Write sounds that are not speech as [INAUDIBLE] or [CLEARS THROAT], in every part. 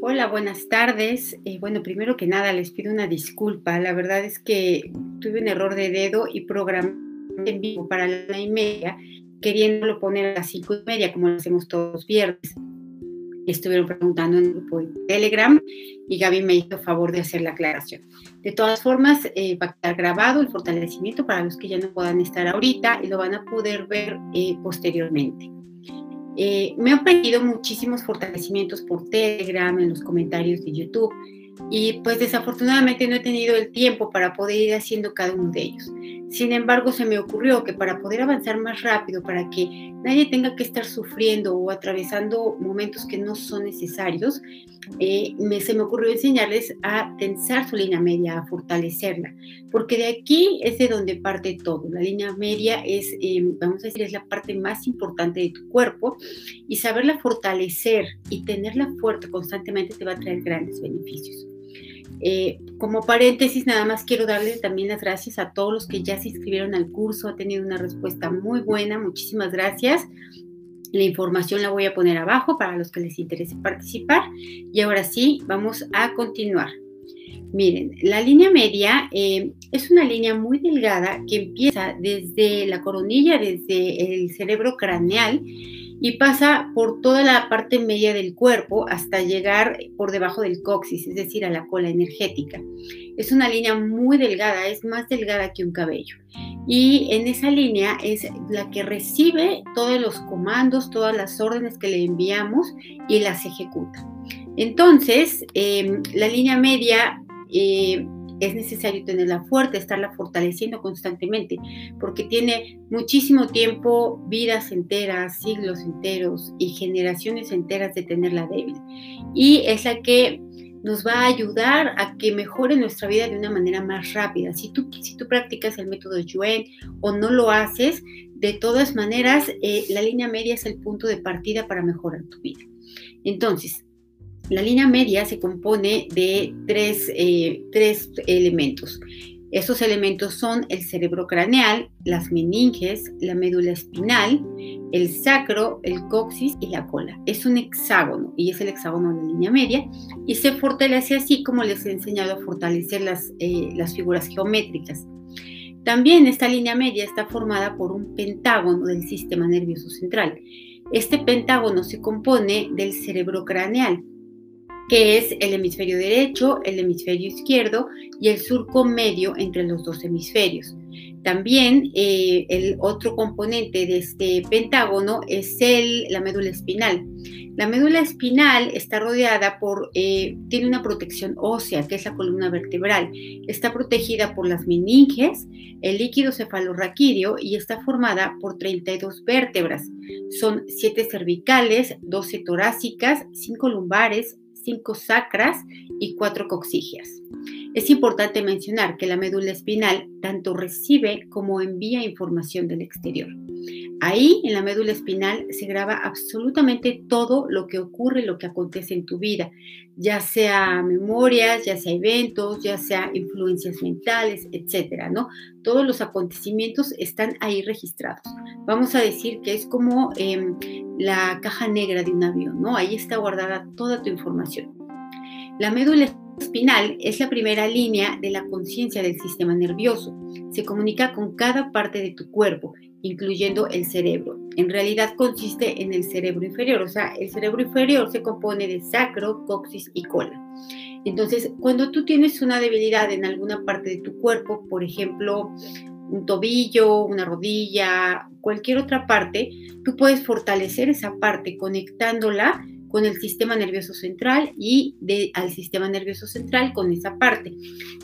Hola, buenas tardes. Eh, bueno, primero que nada les pido una disculpa. La verdad es que tuve un error de dedo y programé en vivo para la y media, queriéndolo poner a las cinco y media, como lo hacemos todos los viernes. Estuvieron preguntando en el grupo de Telegram y Gaby me hizo favor de hacer la aclaración. De todas formas, eh, va a estar grabado el fortalecimiento para los que ya no puedan estar ahorita y lo van a poder ver eh, posteriormente. Eh, me han pedido muchísimos fortalecimientos por Telegram, en los comentarios de YouTube, y pues desafortunadamente no he tenido el tiempo para poder ir haciendo cada uno de ellos. Sin embargo, se me ocurrió que para poder avanzar más rápido, para que nadie tenga que estar sufriendo o atravesando momentos que no son necesarios, eh, se me ocurrió enseñarles a tensar su línea media, a fortalecerla, porque de aquí es de donde parte todo. La línea media es, eh, vamos a decir, es la parte más importante de tu cuerpo y saberla fortalecer y tenerla fuerte constantemente te va a traer grandes beneficios. Eh, como paréntesis, nada más quiero darle también las gracias a todos los que ya se inscribieron al curso. Ha tenido una respuesta muy buena. Muchísimas gracias. La información la voy a poner abajo para los que les interese participar. Y ahora sí, vamos a continuar. Miren, la línea media eh, es una línea muy delgada que empieza desde la coronilla, desde el cerebro craneal y pasa por toda la parte media del cuerpo hasta llegar por debajo del coxis, es decir, a la cola energética. Es una línea muy delgada, es más delgada que un cabello. Y en esa línea es la que recibe todos los comandos, todas las órdenes que le enviamos y las ejecuta. Entonces, em, la línea media eh, es necesario tenerla fuerte, estarla fortaleciendo constantemente, porque tiene muchísimo tiempo, vidas enteras, siglos enteros y generaciones enteras de tenerla débil. Y es la que nos va a ayudar a que mejore nuestra vida de una manera más rápida. Si tú, si tú practicas el método Yuen o no lo haces, de todas maneras, eh, la línea media es el punto de partida para mejorar tu vida. Entonces, la línea media se compone de eh, tres, elementos. Estos elementos son el cerebro craneal, las meninges, la médula espinal, el sacro, el coxis y la cola. Es un hexágono y es el hexágono de la línea media y se fortalece así como les he enseñado a fortalecer las, eh, las figuras geométricas. También esta línea media está formada por un pentágono del sistema nervioso central. Este pentágono se compone del cerebro craneal, que es el hemisferio derecho, el hemisferio izquierdo y el surco medio entre los dos hemisferios. También eh, el otro componente de este pentágono es el, la médula espinal. La médula espinal está rodeada por, eh, tiene una protección ósea, que es la columna vertebral. Está protegida por las meninges, el líquido cefalorraquídeo y está formada por 32 vértebras. Son 7 cervicales, 12 torácicas, 5 lumbares, cinco sacras y cuatro coxígeas. Es importante mencionar que la médula espinal tanto recibe como envía información del exterior. Ahí, en la médula espinal, se graba absolutamente todo lo que ocurre, lo que acontece en tu vida, ya sea memorias, ya sea eventos, ya sea influencias mentales, etcétera, ¿no? Todos los acontecimientos están ahí registrados. Vamos a decir que es como em, la caja negra de un avión, ¿no? Ahí está guardada toda tu información. La médula espinal es la primera línea de la conciencia del sistema nervioso. Se comunica con cada parte de tu cuerpo, incluyendo el cerebro. En realidad consiste en el cerebro inferior, o sea, el cerebro inferior se compone de sacro, coxis y cola. Entonces, cuando tú tienes una debilidad en alguna parte de tu cuerpo, por ejemplo, un tobillo, una rodilla, cualquier otra parte, tú puedes fortalecer esa parte conectándola con el sistema nervioso central y de, al sistema nervioso central con esa parte.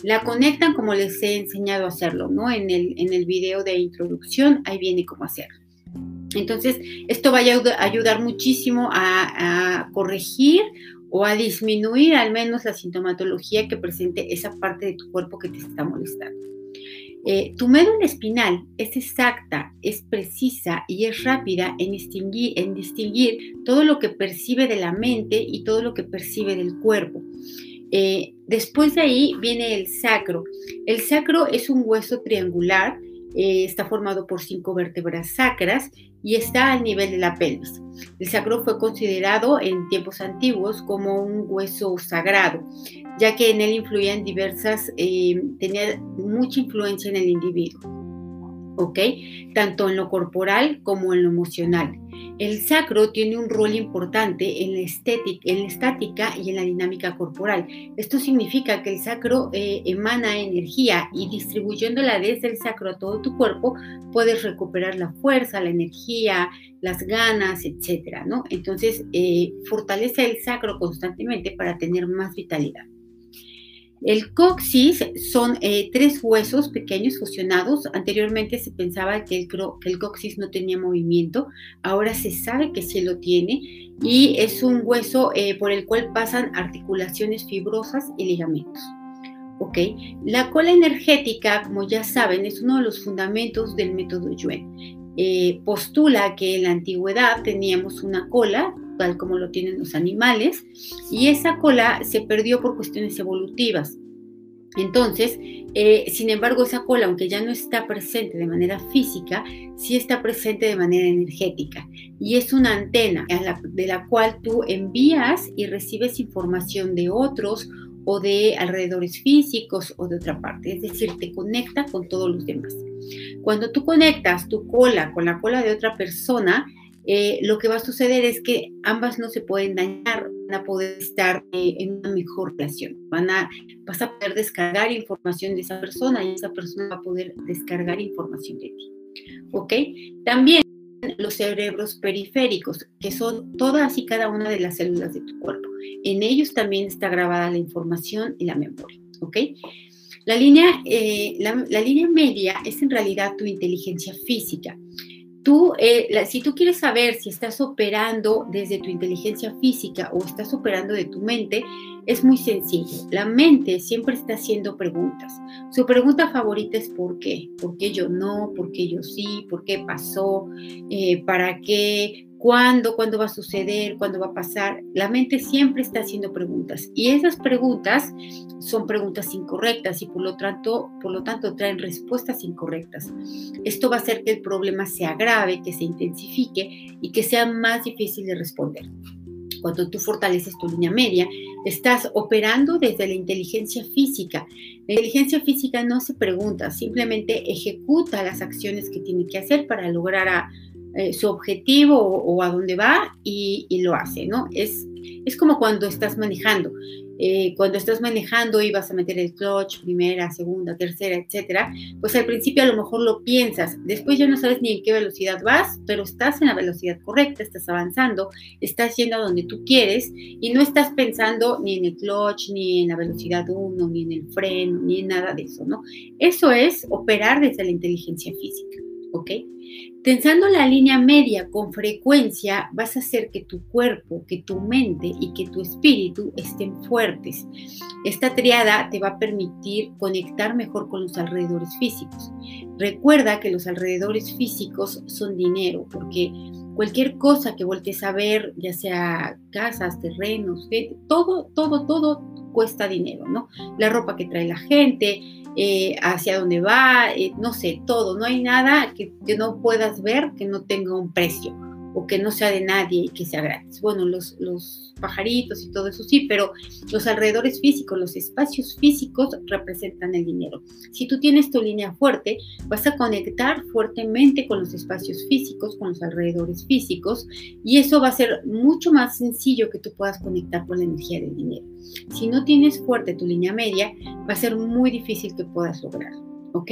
La conectan como les he enseñado a hacerlo, ¿no? En el, en el video de introducción, ahí viene cómo hacerlo. Entonces, esto va a ayudar muchísimo a, a corregir o a disminuir al menos la sintomatología que presente esa parte de tu cuerpo que te está molestando. Eh, tu médula espinal es exacta, es precisa y es rápida en distinguir, en distinguir todo lo que percibe de la mente y todo lo que percibe del cuerpo. Eh, después de ahí viene el sacro. El sacro es un hueso triangular eh, está formado por cinco vértebras sacras y está al nivel de la pelvis. El sacro fue considerado en tiempos antiguos como un hueso sagrado, ya que en él influían diversas, eh, tenía mucha influencia en el individuo. ¿ok? Tanto en lo corporal como en lo emocional. El sacro tiene un rol importante en la, estética, en la estática y en la dinámica corporal. Esto significa que el sacro eh, emana energía y distribuyéndola desde el sacro a todo tu cuerpo, puedes recuperar la fuerza, la energía, las ganas, etcétera, ¿no? Entonces, eh, fortalece el sacro constantemente para tener más vitalidad. El coxis son eh, tres huesos pequeños fusionados. Anteriormente se pensaba que el, coxis no tenía movimiento, ahora se sabe que sí lo tiene y es un hueso eh, por el cual pasan articulaciones fibrosas y ligamentos. ¿ok? La cola energética, como ya saben, es uno de los fundamentos del método Yuen. Eh, postula que en la antigüedad teníamos una cola tal como lo tienen los animales, y esa cola se perdió por cuestiones evolutivas. Entonces, eh, sin embargo, esa cola, aunque ya no está presente de manera física, sí está presente de manera energética. Y es una antena de la cual tú envías y recibes información de otros o de alrededores físicos o de otra parte. Es decir, te conecta con todos los demás. Cuando tú conectas tu cola con la cola de otra persona, eh, lo que va a suceder es que ambas no se pueden dañar, van a poder estar eh, en una mejor relación. Van a, vas a poder descargar información de esa persona y esa persona va a poder descargar información de ti. ¿Ok? También los cerebros periféricos, que son todas y cada una de las células de tu cuerpo. En ellos también está grabada la información y la memoria. ¿Ok? La línea, eh, la línea media es en realidad tu inteligencia física Tú, eh, si tú quieres saber si estás operando desde tu inteligencia física o estás operando de tu mente, es muy sencillo. La mente siempre está haciendo preguntas. Su pregunta favorita es ¿por qué? ¿Por qué yo no? ¿Por qué yo sí? ¿Por qué pasó? Eh, ¿Para qué? ¿Cuándo? ¿Cuándo va a suceder? ¿Cuándo va a pasar? La mente siempre está haciendo preguntas y esas preguntas son preguntas incorrectas y por lo tanto, por lo tanto traen respuestas incorrectas. Esto va a hacer que el problema se agrave, que se intensifique y que sea más difícil de responder. Cuando tú fortaleces tu línea media, estás operando desde la inteligencia física. La inteligencia física no se pregunta, simplemente ejecuta las acciones que tiene que hacer para lograr a, eh, su objetivo o, a dónde va y, lo hace, ¿no? Es, es como cuando estás manejando. Eh, cuando estás manejando y vas a meter el clutch, primera, segunda, tercera, etcétera, pues al principio a lo mejor lo piensas, después ya no sabes ni en qué velocidad vas, pero estás en la velocidad correcta, estás avanzando, estás yendo a donde tú quieres y no estás pensando ni en el clutch, ni en la velocidad 1, ni en el freno, ni en nada de eso, ¿no? Eso es operar desde la inteligencia física, ¿ok? Tensando la línea media con frecuencia vas a hacer que tu cuerpo, que tu mente y que tu espíritu estén fuertes. Esta triada te va a permitir conectar mejor con los alrededores físicos. Recuerda que los alrededores físicos son dinero, porque cualquier cosa que voltees a ver, ya sea casas, terrenos, todo, todo, todo cuesta dinero, ¿no? La ropa que trae la gente, eh, hacia dónde va, eh, no sé, todo. No hay nada que, que, no puedas ver que no tenga un precio o que no sea de nadie y que sea gratis. Bueno, los, los pajaritos y todo eso sí, pero los alrededores físicos, los espacios físicos representan el dinero. Si tú tienes tu línea fuerte, vas a conectar fuertemente con los espacios físicos, con los alrededores físicos, y eso va a ser mucho más sencillo que tú puedas conectar con la energía del dinero. Si no tienes fuerte tu línea media, va a ser muy difícil que puedas lograr, ¿ok?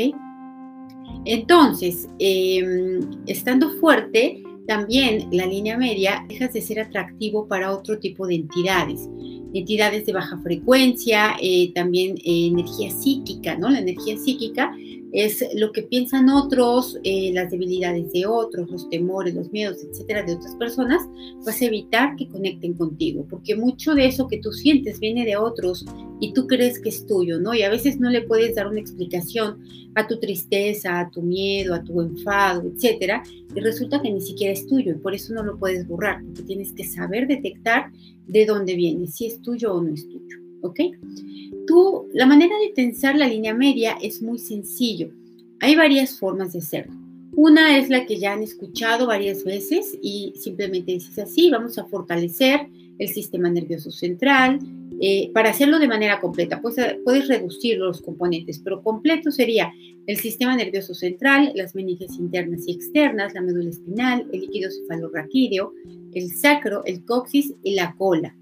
Entonces, em, estando fuerte, también la línea media dejas de ser atractivo para otro tipo de entidades, entidades de baja frecuencia, eh, también eh, energía psíquica, ¿no? La energía psíquica es lo que piensan otros, eh, las debilidades de otros, los temores, los miedos, etcétera, de otras personas, vas a evitar que conecten contigo, porque mucho de eso que tú sientes viene de otros y tú crees que es tuyo, ¿no? Y a veces no le puedes dar una explicación a tu tristeza, a tu miedo, a tu enfado, etcétera, y resulta que ni siquiera es tuyo y por eso no lo puedes borrar, porque tienes que saber detectar de dónde viene, si es tuyo o no es tuyo, ¿ok? Tú, la manera de tensar la línea media es muy sencillo. Hay varias formas de hacerlo. Una es la que ya han escuchado varias veces y simplemente dices así, vamos a fortalecer el sistema nervioso central. Eh, para hacerlo de manera completa, pues, puedes reducir los componentes, pero completo sería el sistema nervioso central, las meninges internas y externas, la médula espinal, el líquido cefalorraquídeo, el sacro, el coxis y la cola.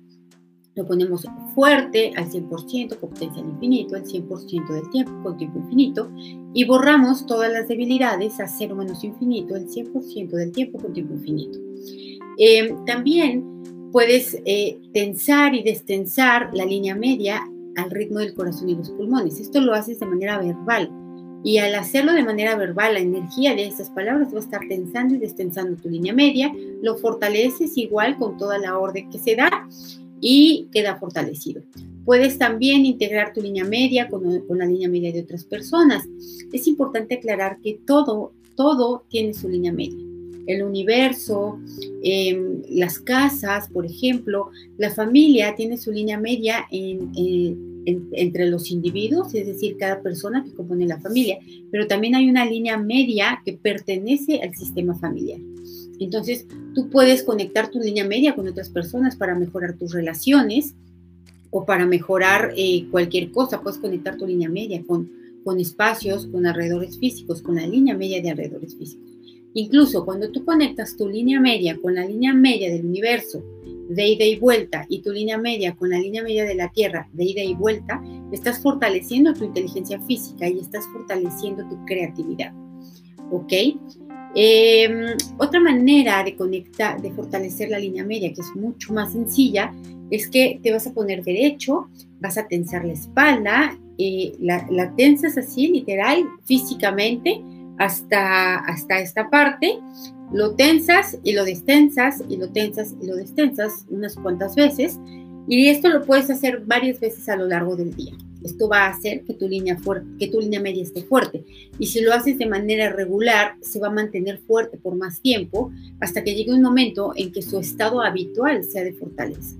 Lo ponemos fuerte al 100% con potencia al infinito, el 100% del tiempo con tiempo infinito y borramos todas las debilidades a cero menos infinito, el 100% del tiempo con tiempo infinito. Eh, también puedes eh, tensar y destensar la línea media al ritmo del corazón y los pulmones. Esto lo haces de manera verbal. Y al hacerlo de manera verbal, la energía de esas palabras va a estar tensando y destensando tu línea media. Lo fortaleces igual con toda la orden que se da y queda fortalecido. Puedes también integrar tu línea media con, la línea media de otras personas. Es importante aclarar que todo, todo tiene su línea media. El universo, em, las casas, por ejemplo, la familia tiene su línea media entre los individuos, es decir, cada persona que compone la familia, pero también hay una línea media que pertenece al sistema familiar. Entonces, tú puedes conectar tu línea media con otras personas para mejorar tus relaciones o para mejorar eh, cualquier cosa. Puedes conectar tu línea media con, con espacios, con alrededores físicos, con la línea media de alrededores físicos. Incluso cuando tú conectas tu línea media con la línea media del universo de ida y vuelta y tu línea media con la línea media de la Tierra de ida y vuelta, estás fortaleciendo tu inteligencia física y estás fortaleciendo tu creatividad. ¿Ok? Em, otra manera de conectar, de fortalecer la línea media, que es mucho más sencilla, es que te vas a poner derecho, vas a tensar la espalda, eh, la, tensas así, literal, físicamente, hasta, hasta esta parte, lo tensas y lo destensas, y lo tensas y lo destensas unas cuantas veces, y esto lo puedes hacer varias veces a lo largo del día. Esto va a hacer que tu línea, que tu línea media esté fuerte. Y si lo haces de manera regular, se va a mantener fuerte por más tiempo hasta que llegue un momento en que su estado habitual sea de fortaleza.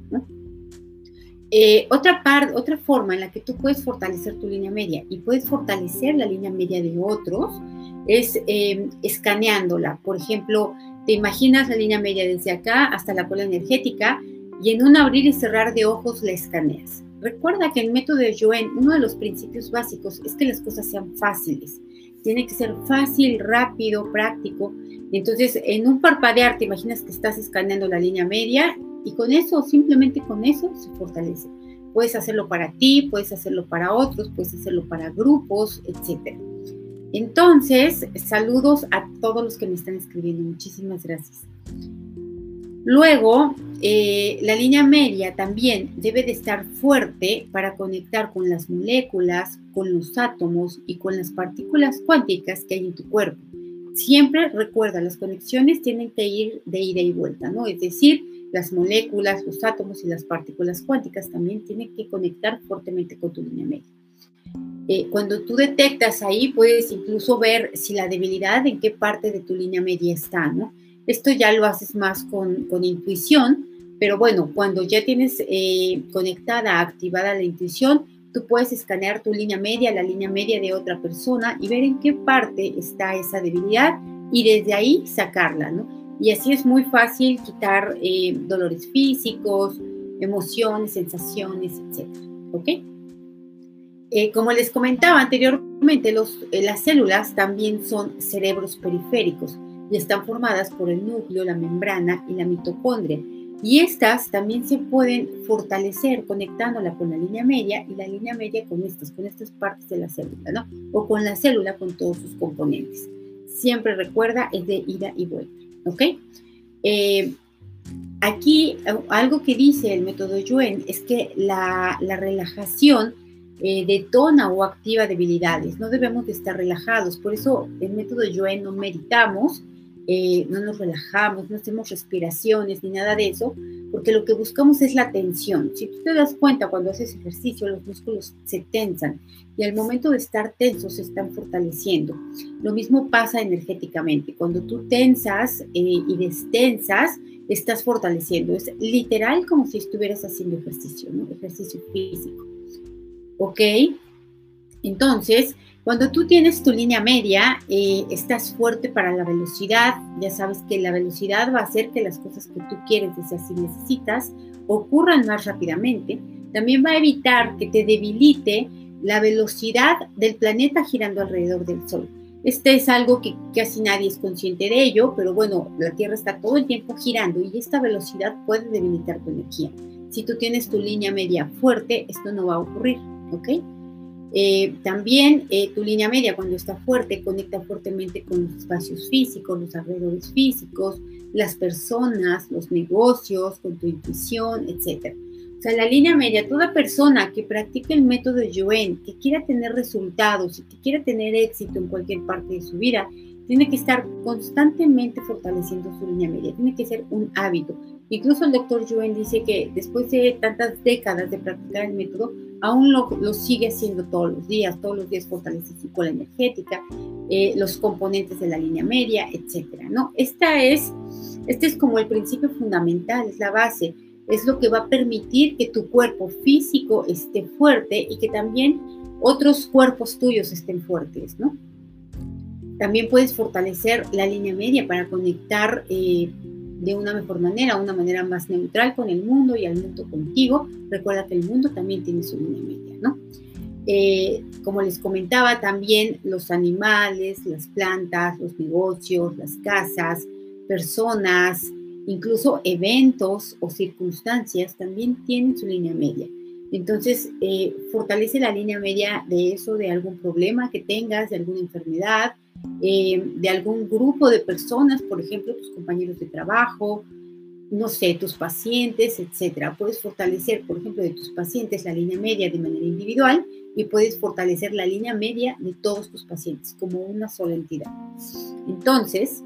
Eh, otra, otra forma en la que tú puedes fortalecer tu línea media y puedes fortalecer la línea media de otros es em, escaneándola. Por ejemplo, te imaginas la línea media desde acá hasta la cola energética y en un abrir y cerrar de ojos la escaneas. Recuerda que el método de Joen, uno de los principios básicos es que las cosas sean fáciles. Tiene que ser fácil, rápido, práctico. Entonces, en un parpadear, te imaginas que estás escaneando la línea media y con eso, simplemente con eso, se fortalece. Puedes hacerlo para ti, puedes hacerlo para otros, puedes hacerlo para grupos, etc. Entonces, saludos a todos los que me están escribiendo. Muchísimas gracias. Luego, eh, la línea media también debe de estar fuerte para conectar con las moléculas, con los átomos y con las partículas cuánticas que hay en tu cuerpo. Siempre recuerda, las conexiones tienen que ir de ida y vuelta, ¿no? Es decir, las moléculas, los átomos y las partículas cuánticas también tienen que conectar fuertemente con tu línea media. Eh, cuando tú detectas ahí, puedes incluso ver si la debilidad en qué parte de tu línea media está, ¿no? Esto ya lo haces más con, intuición, pero bueno, cuando ya tienes eh, conectada, activada la intuición, tú puedes escanear tu línea media, la línea media de otra persona y ver en qué parte está esa debilidad y desde ahí sacarla, ¿no? Y así es muy fácil quitar eh, dolores físicos, emociones, sensaciones, etc. ¿Ok? Eh, como les comentaba anteriormente, los, las células también son cerebros periféricos y están formadas por el núcleo, la membrana y la mitocondria. Y estas también se pueden fortalecer conectándola con la línea media y la línea media con estas, con estas partes de la célula, ¿no? O con la célula con todos sus componentes. Siempre recuerda, es de ida y vuelta, ¿ok? Eh, aquí algo que dice el método Yuen es que la, la relajación eh, detona o activa debilidades. No debemos de estar relajados. Por eso el método Yuen no meditamos, eh, no nos relajamos, no hacemos respiraciones ni nada de eso, porque lo que buscamos es la tensión. Si tú te das cuenta cuando haces ejercicio, los músculos se tensan y al momento de estar tensos se están fortaleciendo. Lo mismo pasa energéticamente. Cuando tú tensas eh, y destensas, estás fortaleciendo. Es literal como si estuvieras haciendo ejercicio, ejercicio físico. ¿Ok? Entonces, Cuando tú tienes tu línea media, eh, estás fuerte para la velocidad. Ya sabes que la velocidad va a hacer que las cosas que tú quieres, deseas y necesitas, ocurran más rápidamente. También va a evitar que te debilite la velocidad del planeta girando alrededor del Sol. Este es algo que casi nadie es consciente de ello, pero bueno, la Tierra está todo el tiempo girando y esta velocidad puede debilitar tu energía. Si tú tienes tu línea media fuerte, esto no va a ocurrir, ¿ok? Eh, también eh, tu línea media cuando está fuerte conecta fuertemente con los espacios físicos, los alrededores físicos, las personas, los negocios, con tu intuición, etc. O sea, la línea media, toda persona que practique el método Yuen, que quiera tener resultados y que quiera tener éxito en cualquier parte de su vida, tiene que estar constantemente fortaleciendo su línea media, tiene que ser un hábito. Incluso el doctor Yuen dice que después de tantas décadas de practicar el método, aún lo, sigue haciendo todos los días, todos los días fortalece su cola energética, eh, los componentes de la línea media, etcétera, ¿no? Esta es, este es como el principio fundamental, es la base, es lo que va a permitir que tu cuerpo físico esté fuerte y que también otros cuerpos tuyos estén fuertes, ¿no? También puedes fortalecer la línea media para conectar eh, de una mejor manera, una manera más neutral con el mundo y al mundo contigo. Recuerda que el mundo también tiene su línea media, ¿no? Eh, como les comentaba, también los animales, las plantas, los negocios, las casas, personas, incluso eventos o circunstancias también tienen su línea media. Entonces, eh, fortalece la línea media de eso, de algún problema que tengas, de alguna enfermedad, eh, de algún grupo de personas, por ejemplo, tus compañeros de trabajo, no sé, tus pacientes, etcétera. Puedes fortalecer, por ejemplo, de tus pacientes la línea media de manera individual y puedes fortalecer la línea media de todos tus pacientes como una sola entidad. Entonces,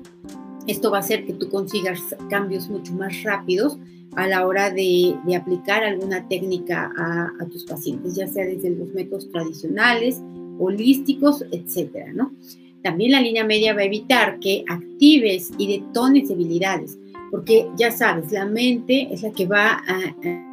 esto va a hacer que tú consigas cambios mucho más rápidos a la hora de, aplicar alguna técnica a, a, tus pacientes, ya sea desde los métodos tradicionales, holísticos, etcétera, ¿no? También la línea media va a evitar que actives y detones debilidades, porque ya sabes, la mente es la que va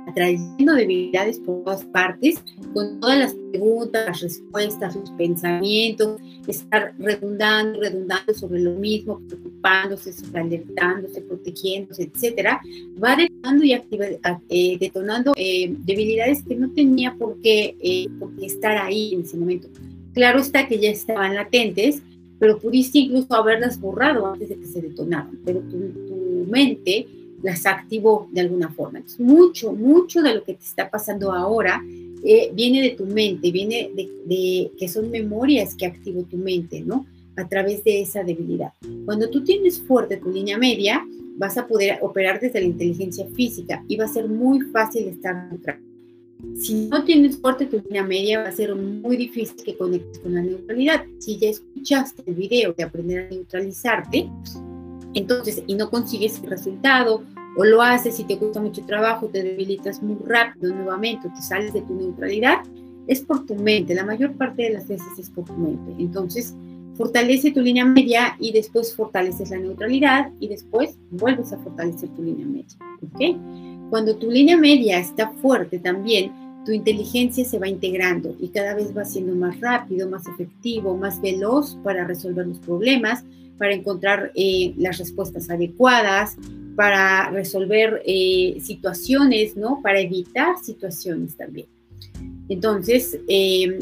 atrayendo debilidades por todas partes, con todas las preguntas, las respuestas, los pensamientos, estar redundando, redundando sobre lo mismo, preocupándose, alertándose, protegiéndose, etcétera, va detonando y eh, detonando eh, debilidades que no tenía por eh, por qué estar ahí en ese momento. Claro está que ya estaban latentes, pero pudiste incluso haberlas borrado antes de que se detonaran, pero tu, mente las activó de alguna forma. Entonces, mucho, mucho de lo que te está pasando ahora eh, viene de tu mente, viene de, que son memorias que activó tu mente, ¿no? A través de esa debilidad. Cuando tú tienes fuerte tu línea media, vas a poder operar desde la inteligencia física y va a ser muy fácil estar neutral. Si no tienes fuerte tu línea media, va a ser muy difícil que conectes con la neutralidad. Si ya escuchaste el video de aprender a neutralizarte, entonces, y no consigues el resultado, o lo haces y te cuesta mucho trabajo, te debilitas muy rápido nuevamente, o te sales de tu neutralidad, es por tu mente. La mayor parte de las veces es por tu mente. Entonces, fortalece tu línea media y después fortaleces la neutralidad y después vuelves a fortalecer tu línea media. ¿Ok? Cuando tu línea media está fuerte también, tu inteligencia se va integrando y cada vez va siendo más rápido, más efectivo, más veloz para resolver los problemas, para encontrar eh, las respuestas adecuadas, para resolver eh, situaciones, ¿no? Para evitar situaciones también. Entonces, em,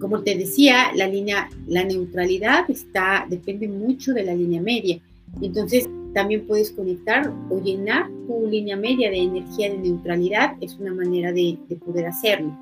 como te decía, la línea, la neutralidad está, depende mucho de la línea media. Entonces, también puedes conectar o llenar tu línea media de energía de neutralidad. Es una manera de, poder hacerlo.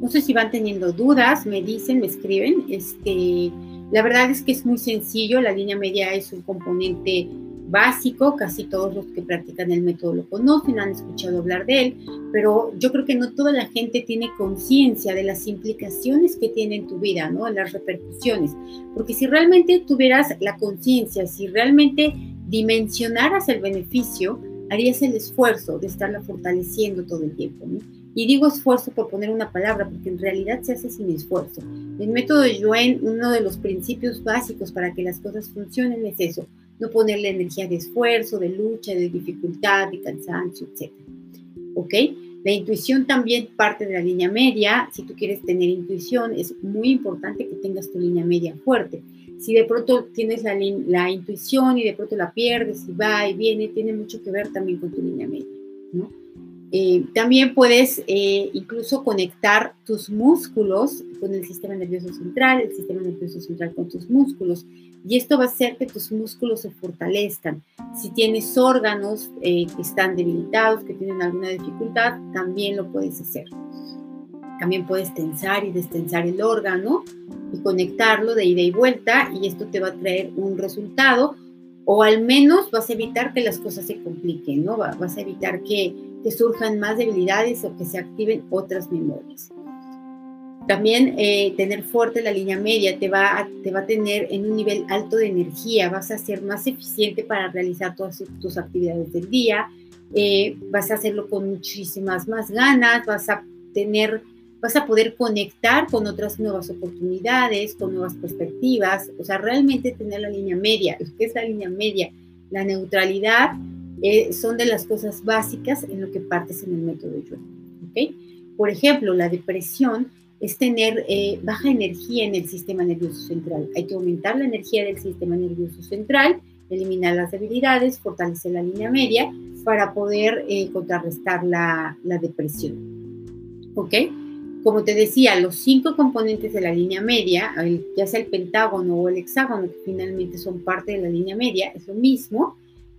No sé si van teniendo dudas, me dicen, me escriben. Este, la verdad es que es muy sencillo. La línea media es un componente básico, casi todos los que practican el método lo conocen, han escuchado hablar de él, pero yo creo que no toda la gente tiene conciencia de las implicaciones que tiene en tu vida, ¿no? Las repercusiones. Porque si realmente tuvieras la conciencia, si realmente dimensionaras el beneficio, harías el esfuerzo de estarla fortaleciendo todo el tiempo. Y digo esfuerzo por poner una palabra, porque en realidad se hace sin esfuerzo. El método de Yuen, uno de los principios básicos para que las cosas funcionen es eso, no ponerle energía de esfuerzo, de lucha, de dificultad, de cansancio, etc. ¿Ok? La intuición también parte de la línea media. Si tú quieres tener intuición, es muy importante que tengas tu línea media fuerte. Si de pronto tienes la, intuición y de pronto la pierdes y va y viene, tiene mucho que ver también con tu línea media. Eh, también puedes eh, incluso conectar tus músculos con el sistema nervioso central, el sistema nervioso central con tus músculos. Y esto va a hacer que tus músculos se fortalezcan. Si tienes órganos eh, que están debilitados, que tienen alguna dificultad, también lo puedes hacer. También puedes tensar y destensar el órgano y conectarlo de ida y vuelta y esto te va a traer un resultado o al menos vas a evitar que las cosas se compliquen, ¿no? Vas a evitar que, que surjan más debilidades o que se activen otras memorias. También eh, tener fuerte la línea media te va, a, te va a tener en un nivel alto de energía, vas a ser más eficiente para realizar todas tus actividades del día, eh, vas a hacerlo con muchísimas más ganas, vas a tener, vas a poder conectar con otras nuevas oportunidades, con nuevas perspectivas, o sea, realmente tener la línea media. ¿Qué es la línea media? La neutralidad eh, son de las cosas básicas en lo que partes en el método yo. ¿okay? Por ejemplo, la depresión es tener eh, baja energía en el sistema nervioso central. Hay que aumentar la energía del sistema nervioso central, eliminar las debilidades, fortalecer la línea media para poder eh, contrarrestar la, la, depresión. ¿Ok? Como te decía, los cinco componentes de la línea media, ya sea el pentágono o el hexágono, que finalmente son parte de la línea media, es lo mismo,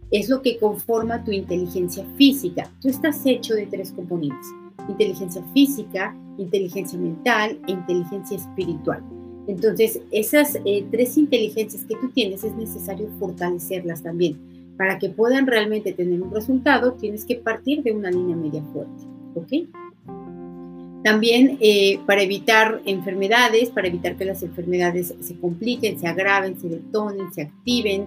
es lo que conforma tu inteligencia física. Tú estás hecho de tres componentes inteligencia física, inteligencia mental e inteligencia espiritual. Entonces, esas eh, tres inteligencias que tú tienes es necesario fortalecerlas también. Para que puedan realmente tener un resultado, tienes que partir de una línea media fuerte. ¿Ok? También eh, para evitar enfermedades, para evitar que las enfermedades se compliquen, se agraven, se detonen, se activen,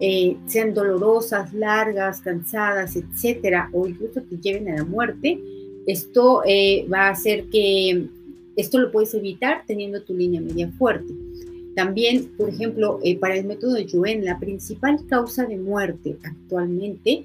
eh, sean dolorosas, largas, cansadas, etcétera, o incluso te lleven a la muerte, esto eh, va a hacer que esto lo puedes evitar teniendo tu línea media fuerte. También, por ejemplo, eh, para el método Yuen, la principal causa de muerte actualmente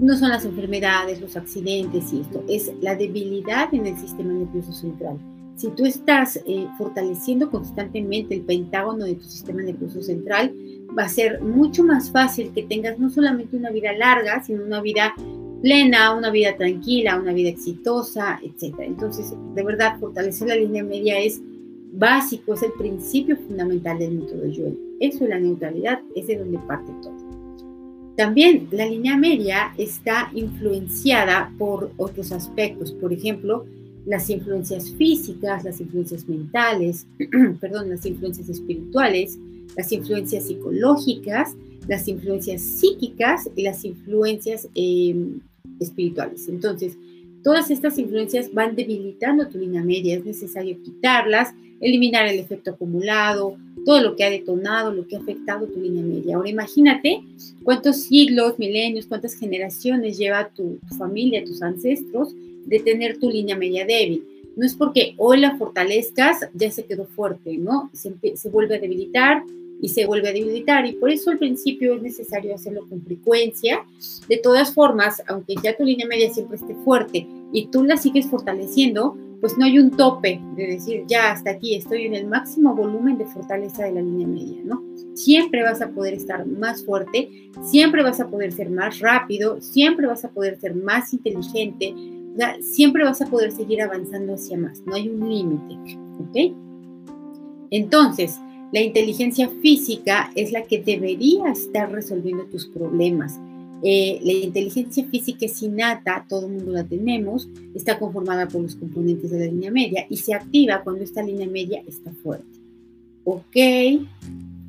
no son las enfermedades, los accidentes y esto, es la debilidad en el sistema nervioso central. Si tú estás eh, fortaleciendo constantemente el pentágono de tu sistema nervioso central, va a ser mucho más fácil que tengas no solamente una vida larga, sino una vida plena, una vida tranquila, una vida exitosa, etc. Entonces, de verdad, fortalecer la línea media es básico, es el principio fundamental del método Joel. Eso es la neutralidad, es de donde parte todo. También la línea media está influenciada por otros aspectos, por ejemplo, las influencias físicas, las influencias mentales, [CLEARS THROAT] perdón, las influencias espirituales, las influencias psicológicas, las influencias psíquicas y las influencias eh, espirituales. Entonces, todas estas influencias van debilitando tu línea media, es necesario quitarlas, eliminar el efecto acumulado, todo lo que ha detonado, lo que ha afectado tu línea media. Ahora imagínate cuántos siglos, milenios, cuántas generaciones lleva tu, familia, tus ancestros de tener tu línea media débil. No es porque hoy la fortalezcas, ya se quedó fuerte, ¿no? Se, se vuelve a debilitar, y se vuelve a debilitar. Y por eso al principio es necesario hacerlo con frecuencia. De todas formas, aunque ya tu línea media siempre esté fuerte y tú la sigues fortaleciendo, pues no hay un tope de decir, ya hasta aquí estoy en el máximo volumen de fortaleza de la línea media, ¿no? Siempre vas a poder estar más fuerte, siempre vas a poder ser más rápido, siempre vas a poder ser más inteligente, siempre vas a poder seguir avanzando hacia más, no hay un límite, ¿ok? Entonces, la inteligencia física es la que debería estar resolviendo tus problemas. Eh, la inteligencia física es innata, todo el mundo la tenemos, está conformada por los componentes de la línea media y se activa cuando esta línea media está fuerte. Ok,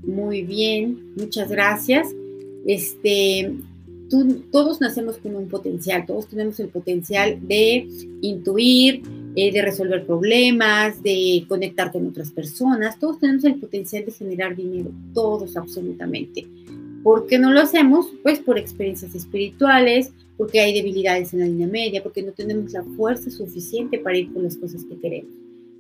muy bien, muchas gracias. Este, todos nacemos con un potencial, todos tenemos el potencial de intuir, eh, de resolver problemas, de conectar con otras personas. Todos tenemos el potencial de generar dinero, todos absolutamente. ¿Por qué no lo hacemos? Pues por experiencias espirituales, porque hay debilidades en la línea media, porque no tenemos la fuerza suficiente para ir con las cosas que queremos.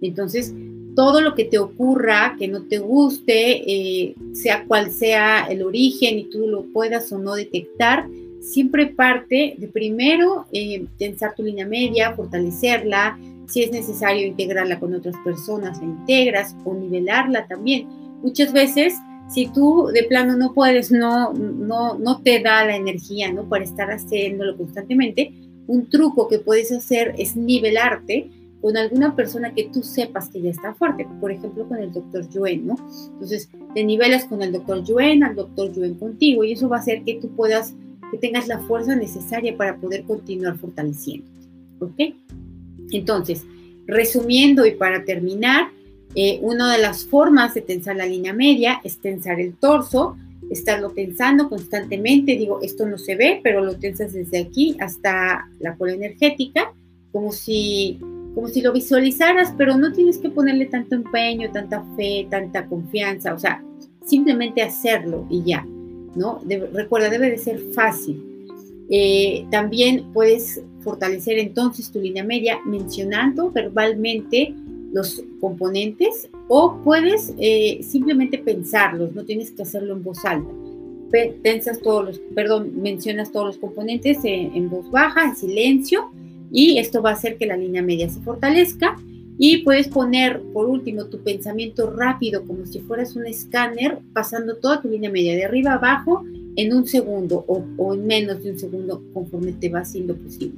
Entonces, todo lo que te ocurra, que no te guste, eh, sea cual sea el origen y tú lo puedas o no detectar, siempre parte de primero eh, tensar tu línea media, fortalecerla, si es necesario integrarla con otras personas, la integras o nivelarla también. Muchas veces, si tú de plano no puedes, no, no, no te da la energía ¿no? para estar haciéndolo constantemente, un truco que puedes hacer es nivelarte con alguna persona que tú sepas que ya está fuerte, por ejemplo con el doctor Yuen, ¿no? Entonces te nivelas con el doctor Yuen, al doctor Yuen contigo y eso va a hacer que tú puedas, que tengas la fuerza necesaria para poder continuar fortaleciendo, ¿ok? Entonces, resumiendo y para terminar, eh, una de las formas de tensar la línea media es tensar el torso, estarlo tensando constantemente. Digo, esto no se ve, pero lo tensas desde aquí hasta la cola energética, como si, como si lo visualizaras, pero no tienes que ponerle tanto empeño, tanta fe, tanta confianza. O sea, simplemente hacerlo y ya, ¿no? recuerda, debe de ser fácil. Eh, también puedes fortalecer entonces tu línea media mencionando verbalmente los componentes o puedes eh, simplemente pensarlos, no tienes que hacerlo en voz alta. Pensas todos los, perdón, mencionas todos los componentes en, voz baja, en silencio, y esto va a hacer que la línea media se fortalezca. Y puedes poner, por último, tu pensamiento rápido, como si fueras un escáner, pasando toda tu línea media de arriba a abajo en un segundo o, o en menos de un segundo conforme te va siendo posible.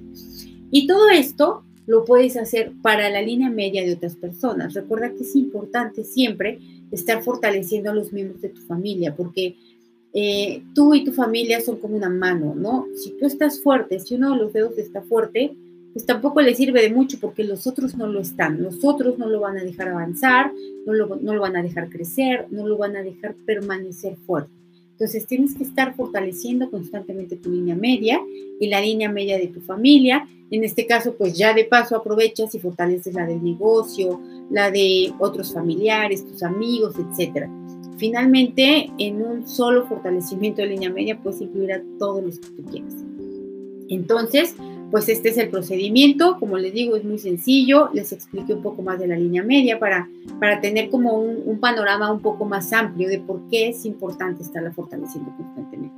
Y todo esto lo puedes hacer para la línea media de otras personas. Recuerda que es importante siempre estar fortaleciendo a los miembros de tu familia, porque eh, tú y tu familia son como una mano, ¿no? Si tú estás fuerte, si uno de los dedos está fuerte, pues tampoco le sirve de mucho porque los otros no lo están. Los otros no lo van a dejar avanzar, no lo, no lo van a dejar crecer, no lo van a dejar permanecer fuerte. Entonces tienes que estar fortaleciendo constantemente tu línea media y la línea media de tu familia. En este caso, pues ya de paso aprovechas y fortaleces la del negocio, la de otros familiares, tus amigos, etc. Finalmente, en un solo fortalecimiento de línea media puedes incluir a todos los que tú quieras. Entonces, pues este es el procedimiento, como les digo, es muy sencillo, les expliqué un poco más de la línea media para, para tener como un, panorama un poco más amplio de por qué es importante estarla fortaleciendo constantemente.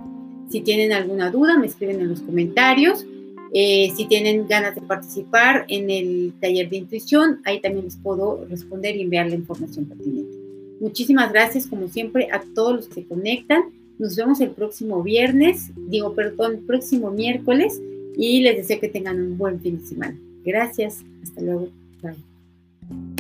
Si tienen alguna duda, me escriben en los comentarios. Eh, si tienen ganas de participar en el taller de intuición, ahí también les puedo responder y enviar la información pertinente. Muchísimas gracias, como siempre, a todos los que se conectan. Nos vemos el próximo viernes, digo, perdón, próximo miércoles y les deseo que tengan un buen fin de semana. Gracias, hasta luego, bye.